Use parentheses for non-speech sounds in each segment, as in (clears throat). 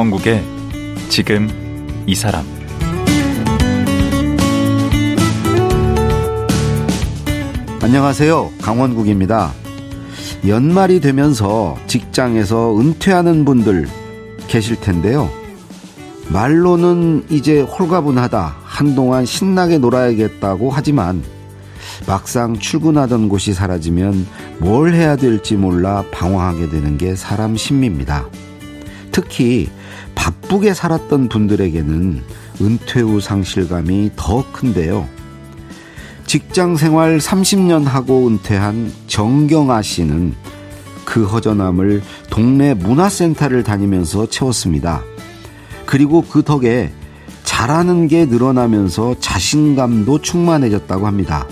강원국의 지금 이 사람 안녕하세요. 강원국입니다. 연말이 되면서 직장에서 은퇴하는 분들 계실 텐데요. 말로는 이제 홀가분하다, 한동안 신나게 놀아야겠다고 하지만 막상 출근하던 곳이 사라지면 뭘 해야 될지 몰라 방황하게 되는 게 사람 심리입니다. 특히 바쁘게 살았던 분들에게는 은퇴 후 상실감이 더 큰데요. 직장 생활 30년 하고 은퇴한 정경아 씨는 그 허전함을 동네 문화센터를 다니면서 채웠습니다. 그리고 그 덕에 잘하는 게 늘어나면서 자신감도 충만해졌다고 합니다.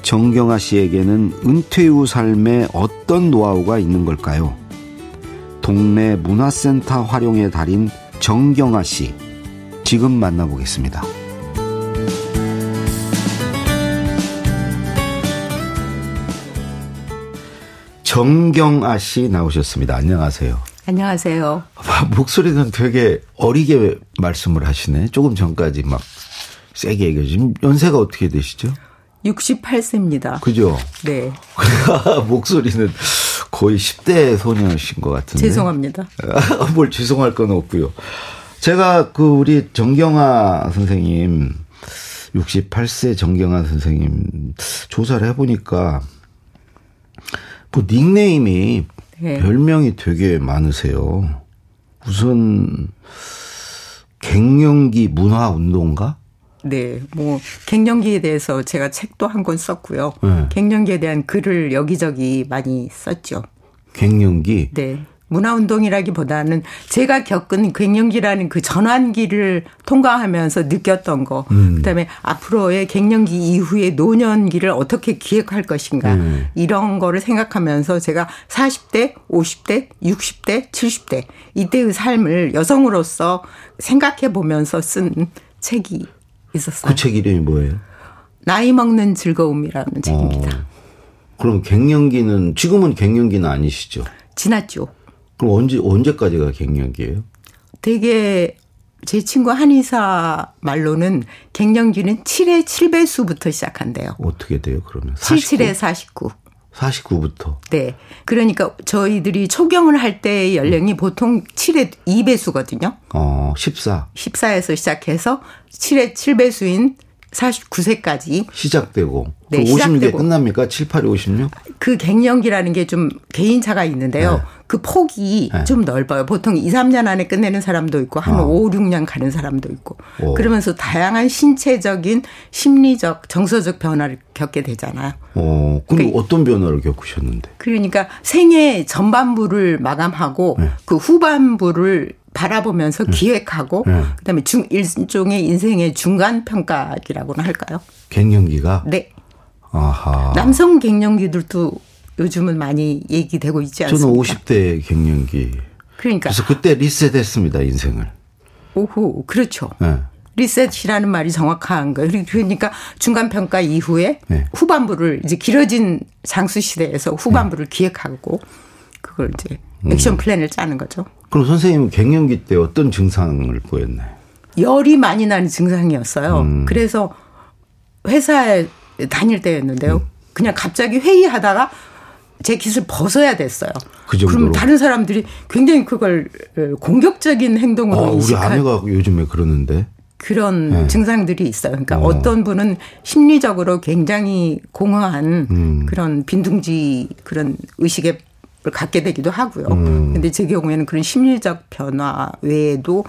정경아 씨에게는 은퇴 후 삶에 어떤 노하우가 있는 걸까요? 동네 문화센터 활용의 달인 정경아 씨. 지금 만나보겠습니다. 정경아 씨 나오셨습니다. 안녕하세요. 안녕하세요. 목소리는 되게 어리게 말씀을 하시네. 조금 전까지 막 세게 얘기해 지금 연세가 어떻게 되시죠? 68세입니다. 그죠? 네. (laughs) 목소리는 거의 10대 소녀신 것 같은데. 죄송합니다. 뭘 죄송할 건 없고요. 제가 그 우리 정경아 선생님 68세 정경아 선생님 조사를 해보니까 뭐 닉네임이 네. 별명이 되게 많으세요. 우선 갱년기 문화운동가? 네, 뭐 갱년기에 대해서 제가 책도 한 권 썼고요. 네. 갱년기에 대한 글을 여기저기 많이 썼죠. 갱년기? 네. 문화운동이라기보다는 제가 겪은 갱년기라는 그 전환기를 통과하면서 느꼈던 거, 음. 그다음에 앞으로의 갱년기 이후의 노년기를 어떻게 기획할 것인가 음. 이런 거를 생각하면서 제가 40대, 50대, 60대, 70대 이때의 삶을 여성으로서 생각해 보면서 쓴 책이 있었어요. 그 책 이름이 뭐예요? 나이 먹는 즐거움이라는 책입니다. 어. 그럼 갱년기는 지금은 갱년기는 아니시죠? 지났죠. 그럼 언제 언제까지가 갱년기예요? 되게 제 친구 한의사 말로는 갱년기는 7의 7배수부터 시작한대요. 어떻게 돼요, 그러면? 77에 49. 49부터. 네. 그러니까 저희들이 초경을 할 때의 연령이 보통 7의 2배수거든요. 어, 14. 14에서 시작해서 7의 7배수인 49세까지 시작되고 네, 56에 끝납니까? 7, 8, 56? 그 갱년기라는 게 좀 개인차가 있는데요. 네. 그 폭이 네. 좀 넓어요. 보통 2, 3년 안에 끝내는 사람도 있고 한 어. 5, 6년 가는 사람도 있고. 오. 그러면서 다양한 신체적인 심리적, 정서적 변화를 겪게 되잖아요. 어, 그럼 그러니까 어떤 변화를 겪으셨는데? 그러니까 생애 전반부를 마감하고 네. 그 후반부를 바라보면서 네. 기획하고 네. 그다음에 중 일종의 인생의 중간 평가기라고나 할까요? 갱년기가 네. 아하. 남성 갱년기들도 요즘은 많이 얘기되고 있지 않습니까? 저는 50대 갱년기. 그러니까 그래서 그때 리셋했습니다 인생을. 오호 그렇죠. 네. 리셋이라는 말이 정확한 거예요. 그러니까 중간 평가 이후에 네. 후반부를 이제 길어진 장수 시대에서 후반부를 네. 기획하고 그걸 이제 액션 음. 플랜을 짜는 거죠. 그럼 선생님은 갱년기 때 어떤 증상을 보였나요? 열이 많이 나는 증상이었어요. 음. 그래서 회사에 다닐 때였는데요. 음. 그냥 갑자기 회의하다가 제 깃을 벗어야 됐어요. 그. 그럼 다른 사람들이 굉장히 그걸 공격적인 행동으로 아, 우리 아내가 요즘에 그러는데. 그런 네. 증상들이 있어요. 그러니까 어. 떤 분은 심리적으로 굉장히 공허한 음. 그런 빈둥지 그런 의식에 갖게 되기도 하고요. 음. 근데 제 경우에는 그런 심리적 변화 외에도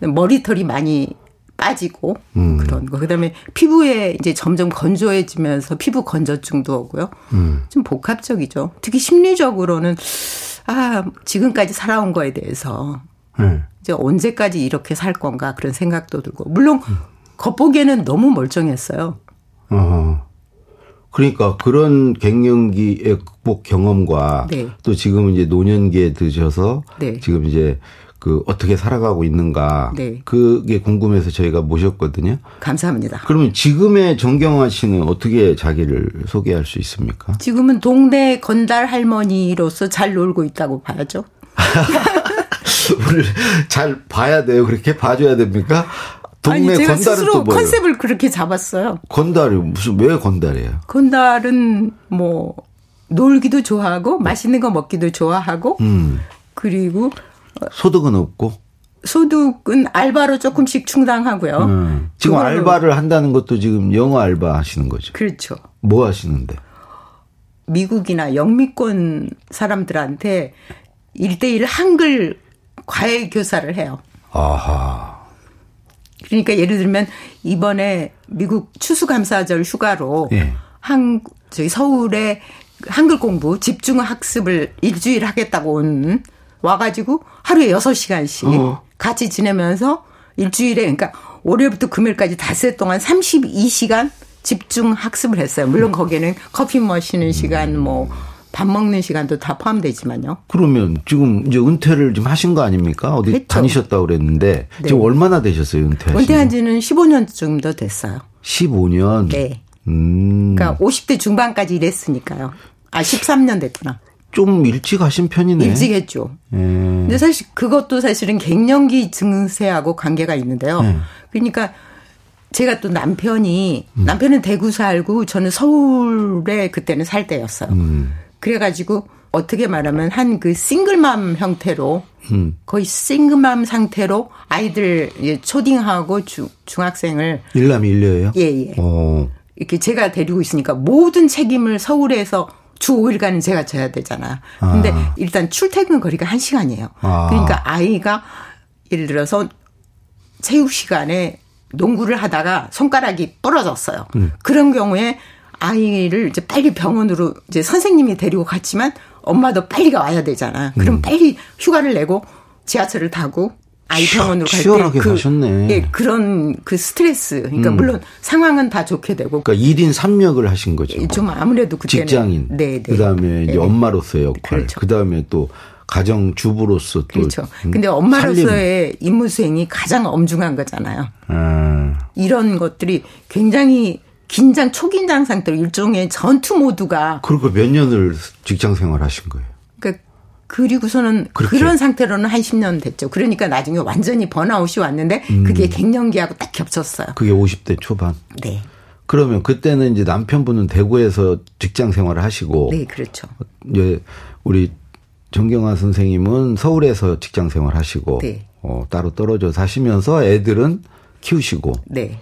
머리털이 많이 빠지고 음. 그런 거. 그다음에 피부에 이제 점점 건조해지면서 피부 건조증도 오고요. 음. 좀 복합적이죠. 특히 심리적으로는 아 지금까지 살아온 거에 대해서 네. 이제 언제까지 이렇게 살 건가 그런 생각도 들고 물론 음. 겉보기에는 너무 멀쩡했어요. 어. 그러니까 그런 갱년기의 극복 경험과 네. 또 지금 이제 노년기에 드셔서 네. 지금 이제 그 어떻게 살아가고 있는가 네. 그게 궁금해서 저희가 모셨거든요. 감사합니다. 그러면 지금의 정경화 씨는 어떻게 자기를 소개할 수 있습니까? 지금은 동네 건달 할머니로서 잘 놀고 있다고 봐야죠. (laughs) 우리를 잘 봐야 돼요. 그렇게 봐줘야 됩니까? 동네 아니, 제가 건달은 스스로 또 뭐예요? 컨셉을 그렇게 잡았어요. 건달이 무슨 왜 건달이에요? 건달은 뭐 놀기도 좋아하고 맛있는 거 먹기도 좋아하고 음. 그리고 소득은 없고 소득은 알바로 조금씩 충당하고요. 음. 지금 알바를 한다는 것도 지금 영어 알바 하시는 거죠. 그렇죠. 뭐 하시는데? 미국이나 영미권 사람들한테 1대1 한글 과외 교사를 해요. 아하. 그러니까 예를 들면 이번에 미국 추수감사절 휴가로 예. 한 저희 서울에 한글 공부 집중 학습을 일주일 하겠다고 온 와가지고 하루에 6시간씩 어. 같이 지내면서 일주일에 그러니까 월요일부터 금요일까지 닷새 동안 32시간 집중 학습을 했어요. 물론 거기에는 커피 마시는 시간 뭐 밥 먹는 시간도 다 포함되지만요. 그러면 지금 이제 은퇴를 좀 하신 거 아닙니까? 어디 했죠. 다니셨다고 그랬는데 네. 지금 얼마나 되셨어요, 은퇴하신? 은퇴한 지는 15년쯤 더 됐어요. 15년. 네. 음. 그러니까 50대 중반까지 일했으니까요. 아, 13년 됐구나. 좀 일찍 하신 편이네. 일찍 했죠. 예. 근데 사실 그것도 사실은 갱년기 증세하고 관계가 있는데요. 네. 그러니까 제가 또 남편이 남편은 대구 살고 저는 서울에 그때는 살 때였어요. 음. 그래가지고 어떻게 말하면 한 그 싱글맘 형태로 음. 거의 싱글맘 상태로 아이들 초딩하고 중, 중학생을 일남이 일녀예요? 예, 예. 어. 이렇게 제가 데리고 있으니까 모든 책임을 서울에서 주 5일간은 제가 져야 되잖아요. 근데 아. 일단 출퇴근 거리가 1시간이에요. 아. 그러니까 아이가 예를 들어서 체육 시간에 농구를 하다가 손가락이 부러졌어요. 음. 그런 경우에 아이를 이제 빨리 병원으로 이제 선생님이 데리고 갔지만 엄마도 빨리가 와야 되잖아. 그럼 음. 빨리 휴가를 내고 지하철을 타고 아이 병원으로 갈 때 그, 사셨네. 예, 그런 그 스트레스. 그러니까 물론 상황은 다 좋게 되고 그러니까 1인 3역을 하신 거죠. 좀 아무래도 그때는 직장인. 네, 네. 그다음에 이제 네. 엄마로서의 역할. 그렇죠. 그다음에 또 가정 주부로서 또 그렇죠. 음, 근데. 엄마로서의 임무 수행이 가장 엄중한 거잖아요. 아. 이런 것들이 굉장히 긴장 초긴장 상태로 일종의 전투 모드가 그리고 몇 년을 직장 생활 하신 거예요? 그러니까 그리고서는 그렇게. 그런 상태로는 한 10년 됐죠. 그러니까 나중에 완전히 번아웃이 왔는데 음. 그게 갱년기하고 딱 겹쳤어요. 그게 50대 초반. 네. 그러면 그때는 이제 남편분은 대구에서 직장 생활을 하시고 네, 그렇죠. 이제 우리 정경화 선생님은 서울에서 직장 생활 하시고 네. 어, 따로 떨어져 사시면서 애들은 키우시고 네.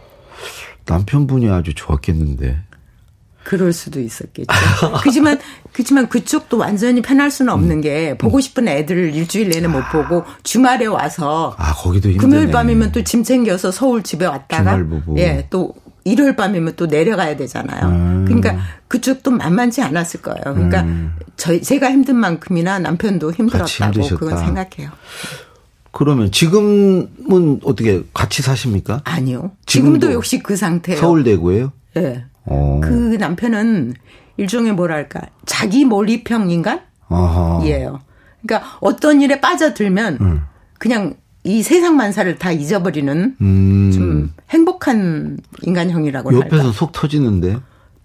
남편분이 아주 좋았겠는데. 그럴 수도 있었겠죠. 그지만 그지만 그쪽도 완전히 편할 수는 음. 없는 게 보고 싶은 애들을 일주일 내내 못 보고 주말에 와서 아 거기도 힘드네. 금요일 밤이면 또 짐 챙겨서 서울 집에 왔다가 주말부부. 예, 또 일요일 밤이면 또 내려가야 되잖아요. 음. 그러니까 그쪽도 만만치 않았을 거예요. 그러니까 저희 제가 힘든 만큼이나 남편도 힘들었다고. 그건 생각해요. 그러면 지금은 어떻게 같이 사십니까? 아니요. 지금도 지금도 역시 그 상태예요. 서울 대구예요? 예. 어. 그 남편은 일종의 뭐랄까 자기 몰입형 인간? 아하. 이에요. 그러니까 어떤 일에 빠져들면 그냥 이 세상 만사를 다 잊어버리는 음. 좀 행복한 인간형이라고 옆에서 할까. 속 터지는데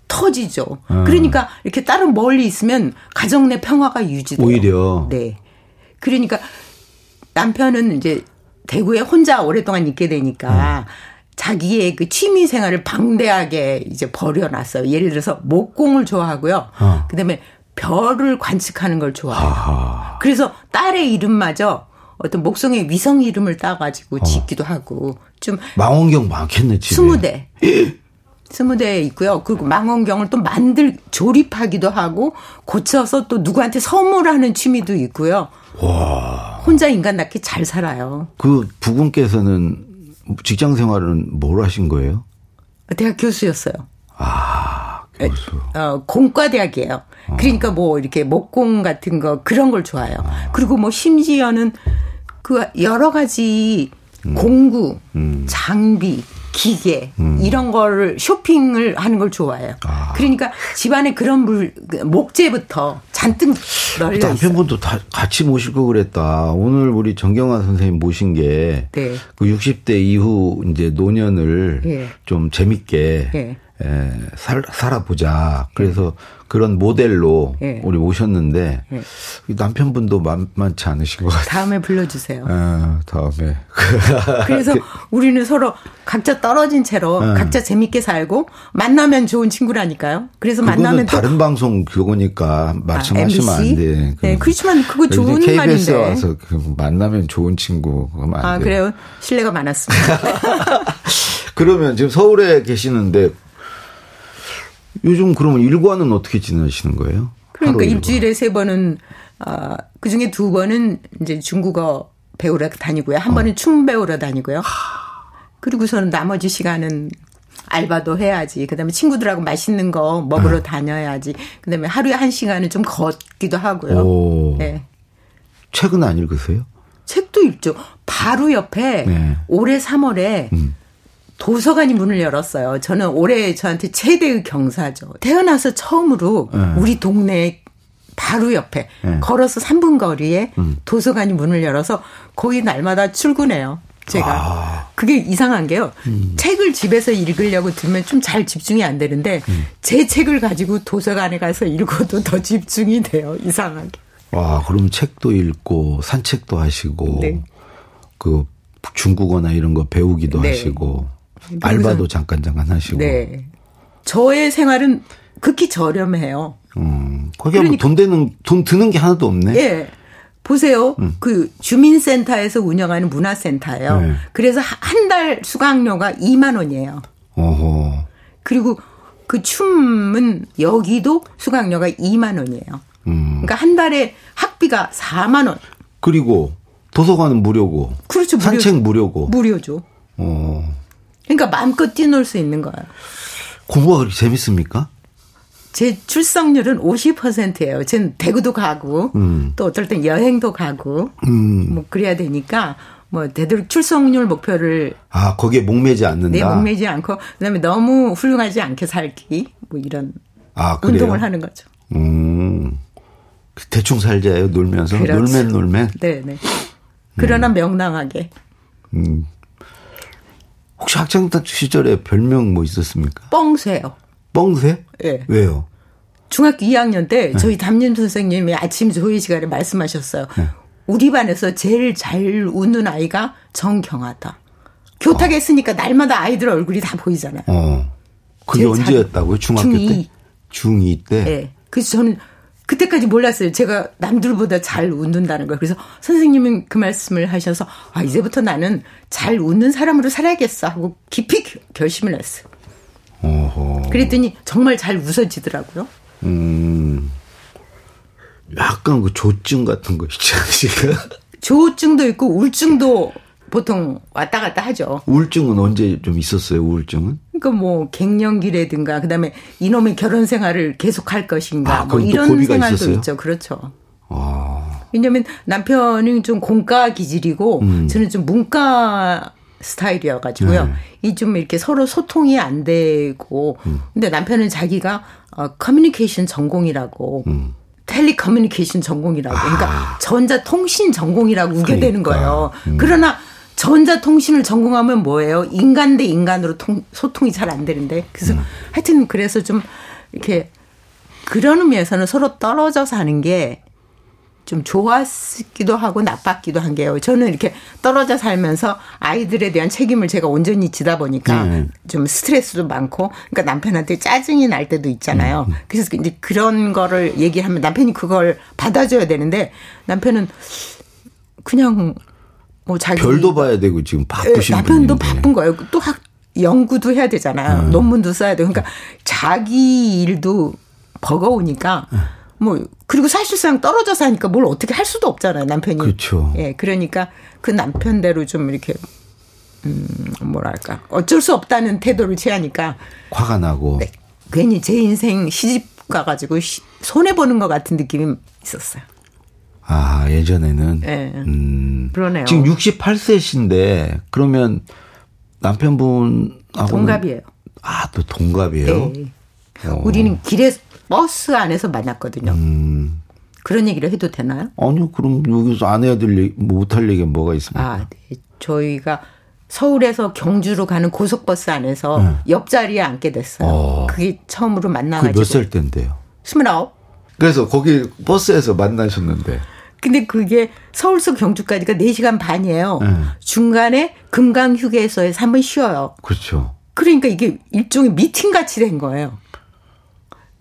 터지죠. 그러니까 이렇게 다른 멀리 있으면 가정 내 평화가 유지돼요. 오히려. 네. 그러니까 남편은 이제 대구에 혼자 오랫동안 있게 되니까 자기의 그 취미 생활을 방대하게 이제 버려놨어요. 예를 들어서 목공을 좋아하고요. 어. 그다음에 별을 관측하는 걸 좋아해요. 아하. 그래서 딸의 이름마저 어떤 목성의 위성 이름을 따가지고 어. 짓기도 하고 좀 망원경 많겠네 집에. 스무 대. 스무 대 있고요. 그리고 망원경을 또 만들 조립하기도 하고 고쳐서 또 누구한테 선물하는 취미도 있고요. 와. 혼자 인간답게 잘 살아요. 그 부군께서는 직장 생활은 뭘 하신 거예요? 대학 교수였어요. 아, 교수. 어, 공과대학이에요. 그러니까 뭐 이렇게 목공 같은 거 그런 걸 좋아해요. 그리고 뭐 심지어는 그 여러 가지 공구, 장비, 기계 이런 거를 쇼핑을 하는 걸 좋아해요. 그러니까 집안에 그런 물 목재부터 잔뜩 널려 있어요. 남편분도 다 같이 모실 거 그랬다. 오늘 우리 정경화 선생님 모신 게 네. 그 60대 이후 이제 노년을 예. 좀 재밌게 예. 에, 살, 살아보자. 그래서 그런 모델로 네. 우리 오셨는데 네. 남편분도 만만치 않으신 것 같아요. 다음에 불러주세요. 아, 다음에. (laughs) 그래서 우리는 서로 각자 떨어진 채로 네. 각자 재밌게 살고 만나면 좋은 친구라니까요. 그래서 만나면 다른 방송 그거니까 말씀하시면 아, 안 돼. 네, 그렇지만 그거 좋은 KBS 말인데. 와서 그 만나면 좋은 친구 그러면 안 아, 그래요? 신뢰가 많았습니다. (laughs) 그러면 지금 서울에 계시는데 요즘 그러면 일과는 어떻게 지내시는 거예요? 그러니까 일주일에 세 번은 아, 어, 그 중에 두 번은 이제 중국어 배우러 다니고요. 한 어. 번은 춤 배우러 다니고요. 그리고서는 나머지 시간은 알바도 해야지. 그다음에 친구들하고 맛있는 거 먹으러 네. 다녀야지. 그다음에 하루에 한 시간은 좀 걷기도 하고요. 오. 네. 책은 안 읽으세요? 책도 읽죠. 바로 옆에 네. 올해 3월에 음. 도서관이 문을 열었어요. 저는 올해 저한테 최대의 경사죠. 태어나서 처음으로 네. 우리 동네 바로 옆에 네. 걸어서 3분 거리에 음. 도서관이 문을 열어서 거의 날마다 출근해요. 제가. 아. 그게 이상한 게요. 음. 책을 집에서 읽으려고 들면 좀 잘 집중이 안 되는데 음. 제 책을 가지고 도서관에 가서 읽어도 더 집중이 돼요. 이상하게. 와, 그럼 책도 읽고 산책도 하시고 네. 그 중국어나 이런 거 배우기도 네. 하시고 알바도 잠깐 잠깐 하시고. 네. 저의 생활은 극히 저렴해요. 음. 거기 그러니까, 돈 되는 돈 드는 게 하나도 없네. 예. 보세요. 음. 그 주민센터에서 운영하는 문화센터예요. 네. 그래서 한 달 수강료가 2만 원이에요. 어허. 그리고 그 춤은 여기도 수강료가 2만 원이에요. 음. 그러니까 한 달에 학비가 4만 원. 그리고 도서관은 무료고. 그렇죠. 산책 무료고. 무료죠. 어. 그러니까 마음껏 뛰놀 수 있는 거예요. 공부가 그렇게 재밌습니까? 제 출석률은 50%예요. 전 대구도 가고 음. 또 어떨 땐 여행도 가고 음. 뭐 그래야 되니까 뭐 되도록 출석률 목표를 아 거기에 목매지 않는다. 네, 목매지 않고 그다음에 너무 훌륭하지 않게 살기 뭐 이런 아, 운동을 하는 거죠. 음. 대충 살자요 놀면서 그렇죠. 놀면 놀면. 네, 네. 그러나 음. 명랑하게. 음. 혹시 학창 시절에 별명 뭐 있었습니까? 뻥새요. 뻥새? 예. 네. 왜요? 중학교 2학년 때 네. 저희 담임 선생님이 아침 조회 시간에 말씀하셨어요. 네. 우리 반에서 제일 잘 웃는 아이가 정경하다. 교탁에 어. 있으니까 날마다 아이들 얼굴이 다 보이잖아요. 어. 그게 언제였다고요? 중학교 중2. 때? 중2 때? 네. 그래서 저는 그때까지 몰랐어요. 제가 남들보다 잘 웃는다는 걸. 그래서 선생님은 그 말씀을 하셔서 아, 이제부터 나는 잘 웃는 사람으로 살아야겠어 하고 깊이 결심을 했어요. 어허. 그랬더니 정말 잘 웃어지더라고요. 음. 약간 그 조증 같은 거 있지 않으실까? 조증도 있고 우울증도 보통 왔다 갔다 하죠. 우울증은 언제 좀 있었어요, 우울증은? 그러니까 뭐 갱년기라든가 그다음에 이놈의 결혼 생활을 계속 할 것인가 아, 뭐 이런 생활도 있었어요? 있죠. 그렇죠. 아. 왜냐면 남편은 좀 공과 기질이고 음. 저는 좀 문과 스타일이어 가지고요. 네. 이좀 이렇게 서로 소통이 안 되고 음. 근데 남편은 자기가 어 커뮤니케이션 전공이라고 음. 텔리커뮤니케이션 전공이라고 그러니까 아. 전자통신 전공이라고 우게 그러니까. 거예요. 음. 그러나 전자통신을 전공하면 뭐예요? 인간 대 인간으로 통, 소통이 잘 안 되는데. 그래서 음. 하여튼 그래서 좀 이렇게 그런 의미에서는 서로 떨어져 사는 게 좀 좋았기도 하고 나빴기도 한 게요. 저는 이렇게 떨어져 살면서 아이들에 대한 책임을 제가 온전히 지다 보니까 음. 좀 스트레스도 많고 그러니까 남편한테 짜증이 날 때도 있잖아요. 음. 그래서 이제 그런 거를 얘기하면 남편이 그걸 받아줘야 되는데 남편은 그냥 뭐 자기 별도 봐야 되고 지금 바쁘신 네, 남편도 분인데. 바쁜 거예요. 또 학, 연구도 해야 되잖아요. 음. 논문도 써야 되고 그러니까 자기 일도 버거우니까 음. 뭐 그리고 사실상 떨어져서 하니까 뭘 어떻게 할 수도 없잖아요 남편이. 그렇죠. 예, 그러니까 그 남편대로 좀 이렇게 음 뭐랄까 어쩔 수 없다는 태도를 취하니까 화가 나고 네, 괜히 제 인생 시집 가가지고 손해 보는 것 같은 느낌이 있었어요. 아, 예전에는. 네. 음. 그러네요. 지금 68세신데, 그러면 남편분하고. 동갑이에요. 아, 또 동갑이에요? 네. 어. 우리는 길에, 버스 안에서 만났거든요. 음. 그런 얘기를 해도 되나요? 아니요, 그럼 여기서 안 해야 될 얘기, 뭐 못할 얘기가 뭐가 있습니까? 아, 네. 저희가 서울에서 경주로 가는 고속버스 안에서 네. 옆자리에 앉게 됐어요. 어. 그게 처음으로 만나가지고. 몇 살 때인데요? 스물아홉. 그래서 거기 버스에서 만나셨는데. 근데 그게 서울서 경주까지가 4시간 반이에요. 네. 중간에 금강 휴게소에서 한 번 쉬어요. 그렇죠. 그러니까 이게 일종의 미팅 같이 된 거예요.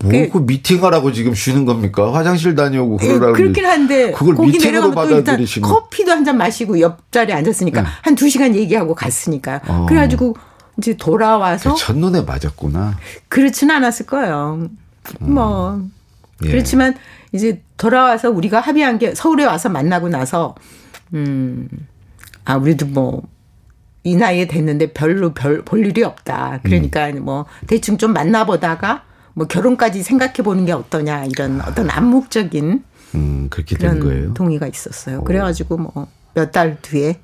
뭐그 미팅하라고 지금 쉬는 겁니까? 화장실 다녀오고 예, 그러라고. 그렇긴 한데 그걸 미팅으로 받아들이시고 커피도 한 잔 마시고 옆자리에 앉았으니까 네. 한두 시간 얘기하고 갔으니까. 어. 그래 가지고 이제 돌아와서 첫눈에 맞았구나. 그렇진 않았을 거예요. 음. 뭐 예. 그렇지만 이제 돌아와서 우리가 합의한 게 서울에 와서 만나고 나서 음. 아, 우리도 뭐, 이 나이에 됐는데 별로 별, 볼 일이 없다. 그러니까 음. 뭐, 대충 좀 만나보다가 뭐 결혼까지 생각해 보는 게 어떠냐 이런 어떤 암묵적인 음, 그렇게 된 거예요. 동의가 있었어요. 오. 그래가지고 뭐 몇 달 뒤에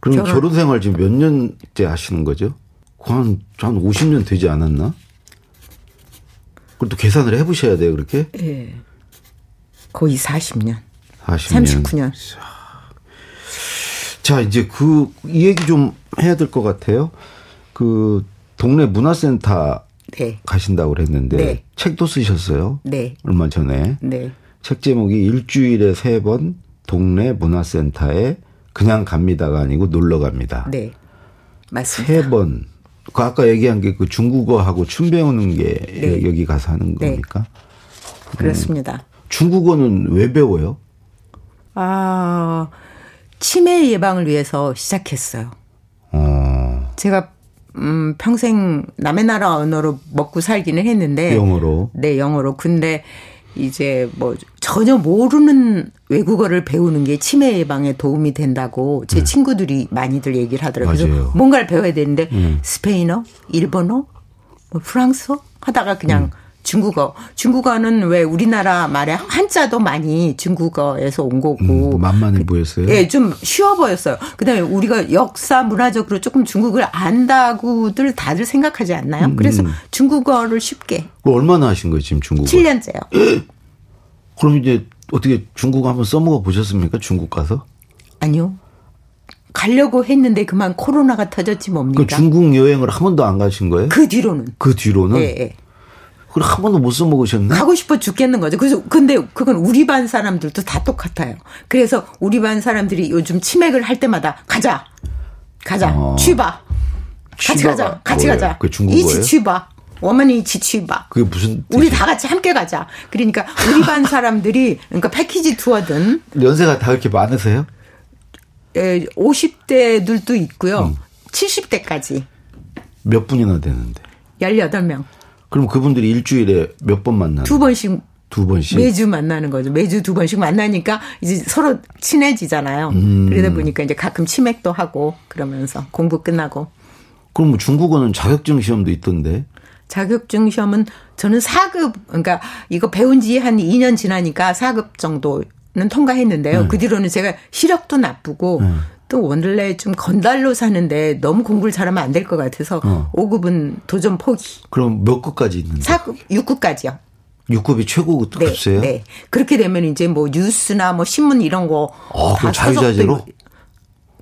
그럼 결혼, 결혼 생활 지금 몇 년째 하시는 거죠? 한, 한 50년 되지 않았나? 그것도 계산을 해보셔야 돼요, 그렇게? 예. 거의 40년. 40년. 39년. 자, 이제 그, 이 얘기 좀 해야 될 것 같아요. 그, 동네 문화센터 네. 가신다고 그랬는데 네. 책도 쓰셨어요. 네. 얼마 전에. 네. 책 제목이 일주일에 세 번 동네 문화센터에 그냥 갑니다가 아니고 놀러 갑니다. 네. 맞습니다. 세 번. 그 아까 얘기한 게 그 중국어하고 춤 배우는 게 네. 여기 가서 하는 네. 겁니까? 그렇습니다. 음. 중국어는 왜 배워요? 아, 치매 예방을 위해서 시작했어요. 어. 제가 음, 평생 남의 나라 언어로 먹고 살기는 했는데. 영어로? 네, 영어로. 근데 이제 뭐 전혀 모르는 외국어를 배우는 게 치매 예방에 도움이 된다고 제 네. 친구들이 많이들 얘기를 하더라고요. 그래서 뭔가를 배워야 되는데 네. 스페인어, 일본어, 뭐 프랑스어 하다가 그냥 음. 중국어. 중국어는 왜 우리나라 말에 한자도 많이 중국어에서 온 거고. 음, 만만해 보였어요? 예, 좀 쉬워 보였어요. 그 다음에 우리가 역사, 문화적으로 조금 중국을 안다고들 다들 생각하지 않나요? 음, 그래서 음. 중국어를 쉽게. 얼마나 하신 거예요, 지금 중국어? 7년째요. (clears throat) 그럼 이제 어떻게 중국어 한번 써먹어 보셨습니까? 중국 가서? 아니요. 가려고 했는데 그만 코로나가 터졌지 뭡니까? 그 중국 여행을 한 번도 안 가신 거예요? 그 뒤로는. 그 뒤로는? 예, 예. 그걸 한 번도 못 써먹으셨네? 가고 싶어 죽겠는 거죠. 그래서, 근데 그건 우리 반 사람들도 다 똑같아요. 그래서 우리 반 사람들이 요즘 치맥을 할 때마다 가자. 가자. 어. 취바. 같이 가자. 같이 뭐예요? 가자. 그 중국어예요? 이치 취바. 어머니 지취바. 그게 무슨 뜻이 우리 다 같이 함께 가자. 그러니까 우리 반 사람들이 그러니까 패키지 투어든 연세가 다 그렇게 많으세요? 에, 50대들도 있고요. 음. 70대까지. 몇 분이나 되는데? 18명. 그럼 그분들이 일주일에 몇 번 만나는? 두 번씩. 두 번씩? 매주 만나는 거죠. 매주 두 번씩 만나니까 이제 서로 친해지잖아요. 음. 그러다 보니까 이제 가끔 치맥도 하고 그러면서 공부 끝나고. 그럼 뭐 중국어는 자격증 시험도 있던데? 자격증 시험은 저는 4급, 그러니까 이거 배운 지 한 2년 지나니까 4급 정도는 통과했는데요. 네. 그 뒤로는 제가 시력도 나쁘고 네. 또 원래 좀 건달로 사는데 너무 공부를 잘하면 안 될 것 같아서 어. 5급은 도전 포기. 그럼 몇 급까지 있는데? 4급, 6급까지요. 6급이 최고 급수예요? 네, 네. 그렇게 되면 이제 뭐 뉴스나 뭐 신문 이런 거. 아, 다 자유자재로?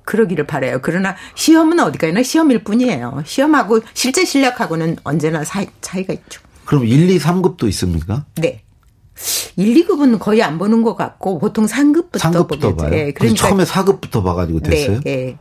그러기를 바래요. 그러나 시험은 어디 가나 시험일 뿐이에요. 시험하고 실제 실력하고는 언제나 사, 차이가 있죠. 그럼 1, 2, 3급도 있습니까? 네. 1, 2급은 거의 안 보는 것 같고 보통 3급부터, 3급부터 봐요. 네, 그러니까 처음에 4급부터 봐가지고 네, 됐어요. 네, 네.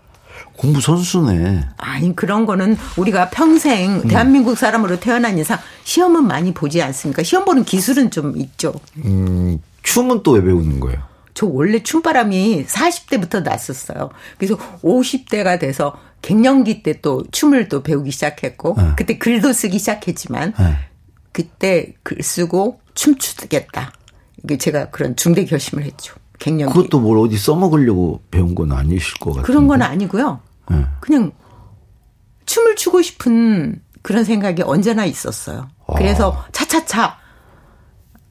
공부 선수네. 아니 그런 거는 우리가 평생 음. 대한민국 사람으로 태어난 이상 시험은 많이 보지 않습니까? 시험 보는 기술은 좀 있죠. 음, 춤은 또 왜 배우는 거예요? 저 원래 춤바람이 40대부터 났었어요. 그래서 50대가 돼서 갱년기 때 또 춤을 또 배우기 시작했고 네. 그때 글도 쓰기 시작했지만 네. 그때 글 쓰고 춤추겠다. 이게 제가 그런 중대 결심을 했죠. 갱년기. 그것도 뭘 어디 써먹으려고 배운 건 아니실 것 같아요. 그런 건 아니고요. 네. 그냥 춤을 추고 싶은 그런 생각이 언제나 있었어요. 그래서 아. 차차차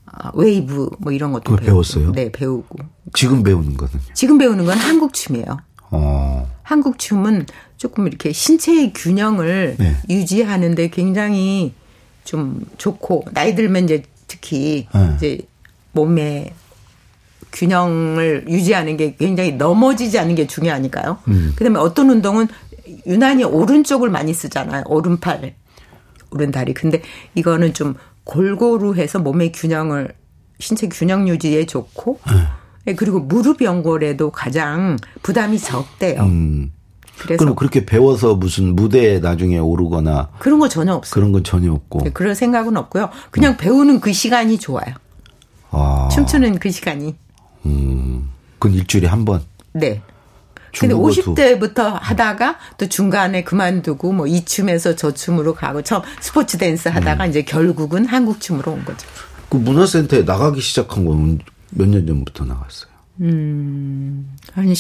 아, 웨이브 뭐 이런 것도. 배웠어요. 네, 배우고. 지금 배우는 거는 지금 배우는 건 한국 춤이에요. 어. 한국 춤은 조금 이렇게 신체의 균형을 네. 유지하는데 굉장히 좀 좋고 나이 들면 이제 특히 네. 이제 몸에 균형을 유지하는 게 굉장히 넘어지지 않는 게 중요하니까요. 음. 그다음에 어떤 운동은 유난히 오른쪽을 많이 쓰잖아요. 오른팔, 오른다리. 근데 이거는 좀 골고루 해서 몸의 균형을 신체 균형 유지에 좋고 네. 그리고 무릎 연골에도 가장 부담이 적대요. 음. 그래서 그럼 그렇게 배워서 무슨 무대에 나중에 오르거나 그런 거 전혀 없어요. 그런 건 전혀 없고. 네, 그럴 생각은 없고요. 그냥 음. 배우는 그 시간이 좋아요. 아. 춤추는 그 시간이. 음. 그건 일주일에 한 번. 네. 근데 50대부터 하다가 또 중간에 그만두고 뭐 이 춤에서 저 춤으로 가고 처음 스포츠 댄스 하다가 음. 이제 결국은 한국 춤으로 온 거죠. 그 문화센터에 나가기 시작한 건 몇 년 전부터 나갔어요? 음, 한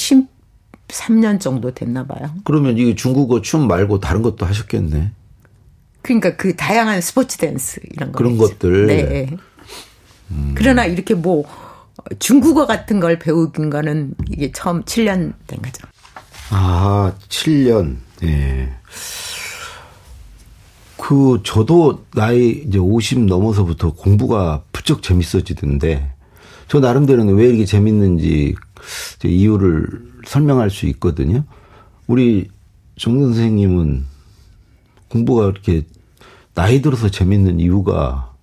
13년 정도 됐나 봐요. 그러면 이게 중국어 춤 말고 다른 것도 하셨겠네. 그러니까 그 다양한 스포츠 댄스 이런 거. 그런 것들. 네. 음. 그러나 이렇게 뭐 중국어 같은 걸 배우긴 거는 이게 처음 7년 된 거죠. 아, 7년. 예. 그 저도 나이 이제 50 넘어서부터 공부가 부쩍 재밌어지던데 저 나름대로는 왜 이렇게 재밌는지 이유를 설명할 수 있거든요. 우리 정 선생님은 공부가 이렇게 나이 들어서 재밌는 이유가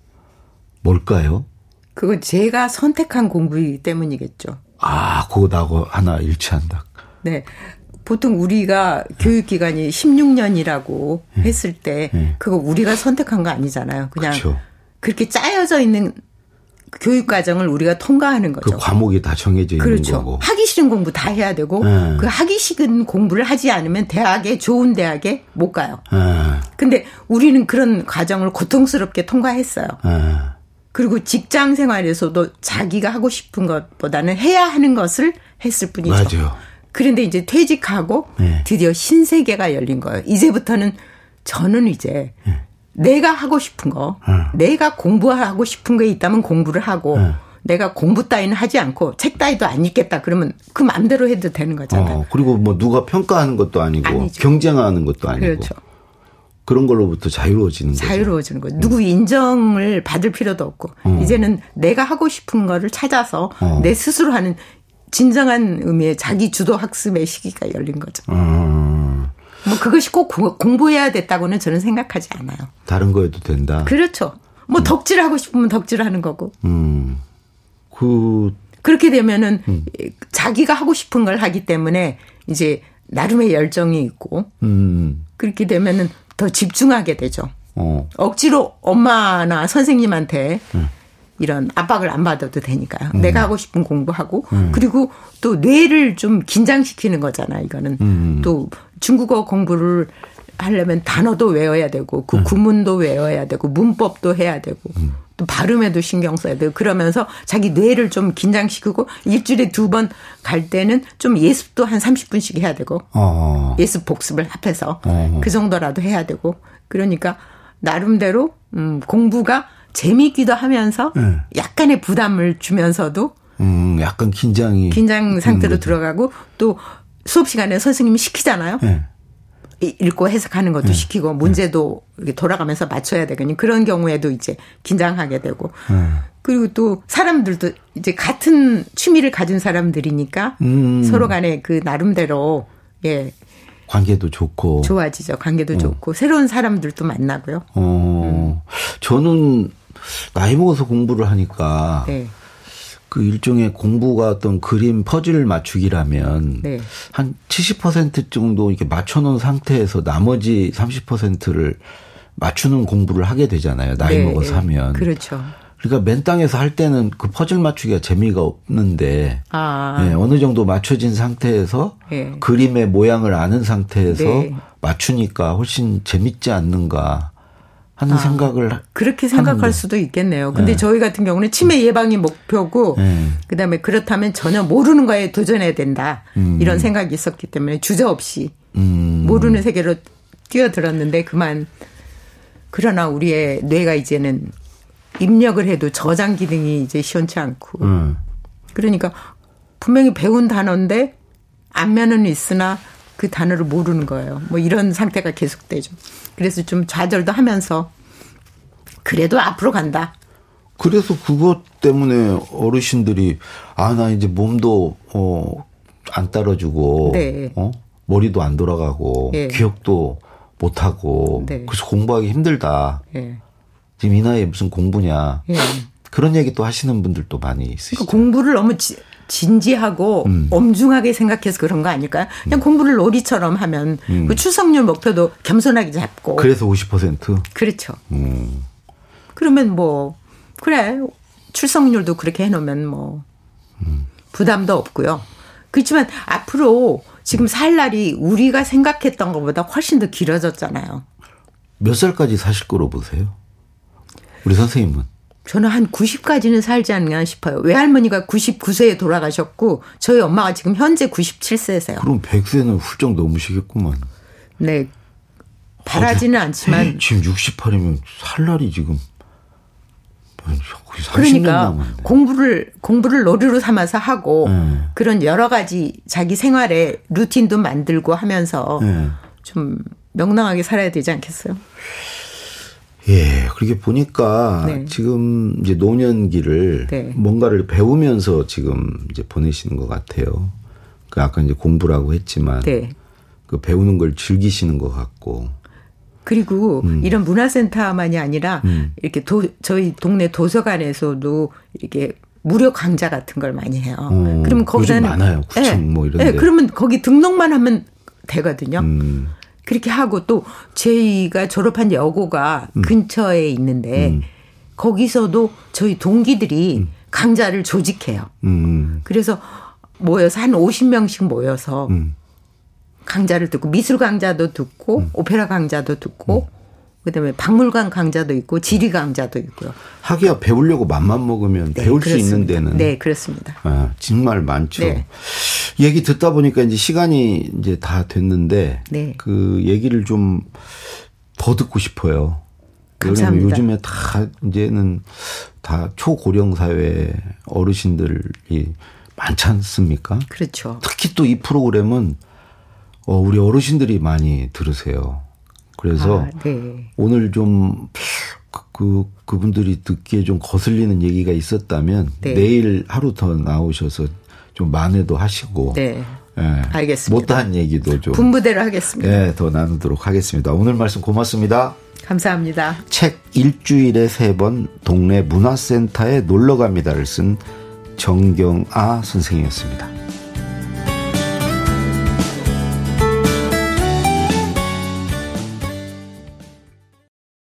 뭘까요? 그건 제가 선택한 공부이기 때문이겠죠. 아, 그거 나하고 하나 일치한다. 네. 보통 우리가 교육기간이 16년이라고 네. 했을 때 네. 그거 우리가 선택한 거 아니잖아요. 그냥 그렇죠. 그렇게 짜여져 있는 교육 과정을 우리가 통과하는 거죠. 그 과목이 다 정해져 있는 그렇죠. 거고. 하기 싫은 공부 다 해야 되고 네. 그 하기 싫은 공부를 하지 않으면 대학에 좋은 대학에 못 가요. 네. 근데 우리는 그런 과정을 고통스럽게 통과했어요. 네. 그리고 직장 생활에서도 자기가 하고 싶은 것보다는 해야 하는 것을 했을 뿐이죠. 맞아요. 그런데 이제 퇴직하고 네. 드디어 신세계가 열린 거예요. 이제부터는 저는 이제 네. 내가 하고 싶은 거, 네. 내가 공부하고 싶은 게 있다면 공부를 하고 네. 내가 공부 따위는 하지 않고 책 따위도 안 읽겠다 그러면 그 마음대로 해도 되는 거잖아요. 어, 그리고 뭐 누가 평가하는 것도 아니고 아니죠. 경쟁하는 것도 아니고. 그렇죠. 그런 걸로부터 자유로워지는 거죠. 자유로워지는 거죠. 음. 누구 인정을 받을 필요도 없고 어. 이제는 내가 하고 싶은 거를 찾아서 어. 내 스스로 하는 진정한 의미의 자기 주도 학습의 시기가 열린 거죠. 어. 뭐 그것이 꼭 공 부해야 됐다고는 저는 생각하지 않아요. 다른 거에도 된다. 그렇죠. 뭐 음. 덕질하고 싶으면 덕질하는 거고. 음. 그 그렇게 되면은 음. 자기가 하고 싶은 걸 하기 때문에 이제 나름의 열정이 있고 음. 그렇게 되면은 더 집중하게 되죠. 어. 억지로 엄마나 선생님한테 음. 이런 압박을 안 받아도 되니까요. 음. 내가 하고 싶은 공부하고 음. 그리고 또 뇌를 좀 긴장시키는 거잖아. 이거는 음. 또 중국어 공부를 하려면 단어도 외워야 되고 그 음. 구문도 외워야 되고 문법도 해야 되고 음. 또 발음에도 신경 써야 되고 그러면서 자기 뇌를 좀 긴장시키고 일주일에 두 번 갈 때는 좀 예습도 한 30분씩 해야 되고 어. 예습 복습을 합해서 어. 그 정도라도 해야 되고 그러니까 나름대로 음 공부가 재미있기도 하면서 네. 약간의 부담을 주면서도 음 약간 긴장이 긴장 상태로 들어가고 또 수업 시간에 선생님이 시키잖아요. 네. 읽고 해석하는 것도 네. 시키고 문제도 이렇게 돌아가면서 맞춰야 되거니 그런 경우에도 이제 긴장하게 되고 네. 그리고 또 사람들도 이제 같은 취미를 가진 사람들이니까 음. 서로 간에 그 나름대로 예 관계도 좋고 좋아지죠. 관계도 어. 좋고 새로운 사람들도 만나고요. 어. 음. 저는 나이 먹어서 공부를 하니까 네. 그 일종의 공부가 어떤 그림 퍼즐 맞추기라면 네. 한70% 정도 이렇게 맞춰놓은 상태에서 나머지 30%를 맞추는 공부를 하게 되잖아요. 나이 네. 먹어서 하면. 그렇죠. 그러니까 맨 땅에서 할 때는 그 퍼즐 맞추기가 재미가 없는데 아. 네, 어느 정도 맞춰진 상태에서 네. 그림의 모양을 아는 상태에서 네. 맞추니까 훨씬 재밌지 않는가. 하는 아, 생각을 그렇게 생각할 수도 있겠네요. 근데 네. 저희 같은 경우는 치매 예방이 목표고 네. 그다음에 그렇다면 전혀 모르는 거에 도전해야 된다. 음. 이런 생각이 있었기 때문에 주저 없이 음. 모르는 세계로 뛰어들었는데 그만 그러나 우리의 뇌가 이제는 입력을 해도 저장 기능이 이제 시원치 않고 음. 그러니까 분명히 배운 단어인데 안면은 있으나 그 단어를 모르는 거예요. 뭐 이런 상태가 계속되죠. 그래서 좀 좌절도 하면서 그래도 앞으로 간다. 그래서 그것 때문에 어르신들이 아 나 이제 몸도 어 안 따라주고 네. 어 머리도 안 돌아가고 예. 기억도 못 하고 네. 그래서 공부하기 힘들다. 예. 지금 이 나이에 무슨 공부냐. 예. 그런 얘기 또 하시는 분들도 많이 있으시죠. 그러니까 공부를 너무 지, 진지하고 음. 엄중하게 생각해서 그런 거 아닐까요? 그냥 음. 공부를 놀이처럼 하면 음. 그 출석률 목표도 겸손하게 잡고. 그래서 50%? 그렇죠. 음. 그러면 뭐 그래 출석률도 그렇게 해놓으면 뭐 음. 부담도 없고요. 그렇지만 앞으로 지금 살 날이 우리가 생각했던 것보다 훨씬 더 길어졌잖아요. 몇 살까지 사실 거로 보세요? 우리 선생님은? 저는 한 90까지는 살지 않나 싶어요. 외할머니가 99세에 돌아가셨고 저희 엄마가 지금 현재 97세세요. 그럼 100세는 훌쩍 넘으시겠구만. 네. 바라지는 아, 않지만 (laughs) 지금 68이면 살 날이 지금 그러니까 공부를 공부를 놀이로 삼아서 하고 네. 그런 여러 가지 자기 생활에 루틴도 만들고 하면서 네. 좀 명랑하게 살아야 되지 않겠어요? 예, 그렇게 보니까 네. 지금 이제 노년기를 네. 뭔가를 배우면서 지금 이제 보내시는 것 같아요. 그 아까 이제 공부라고 했지만 네. 그 배우는 걸 즐기시는 것 같고 그리고 음. 이런 문화센터만이 아니라 음. 이렇게 도, 저희 동네 도서관에서도 이렇게 무료 강좌 같은 걸 많이 해요. 어, 그러면 거기는 많아요. 구청 네, 뭐 이런 데. 네, 그러면 거기 등록만 하면 되거든요. 음. 그렇게 하고 또 저희가 졸업한 여고가 음. 근처에 있는데 음. 거기서도 저희 동기들이 음. 강좌를 조직해요. 그래서 모여서 한 50명씩 모여서 강좌를 듣고 미술 강좌도 듣고 음. 오페라 강좌도 듣고 음. 그다음에 박물관 강좌도 있고 지리 강좌도 있고요. 하기야 배우려고 맘만 먹으면 네, 배울 그렇습니다. 수 있는 데는 네 그렇습니다. 아, 정말 많죠. 네. 얘기 듣다 보니까 이제 시간이 이제 다 됐는데 네. 그 얘기를 좀 더 듣고 싶어요. 감사합니다. 요즘에 다 이제는 다 초고령 사회 어르신들이 많지 않습니까? 그렇죠. 특히 또 이 프로그램은 어, 우리 어르신들이 많이 들으세요. 그래서 아, 네. 오늘 좀 그, 그분들이 듣기에 좀 거슬리는 얘기가 있었다면 네. 내일 하루 더 나오셔서 좀 만회도 하시고. 네. 예, 알겠습니다. 못한 얘기도 좀. 분부대로 하겠습니다. 예, 더 나누도록 하겠습니다. 오늘 말씀 고맙습니다. 감사합니다. 책 일주일에 세 번 동네 문화센터에 놀러 갑니다를 쓴 정경아 선생이었습니다.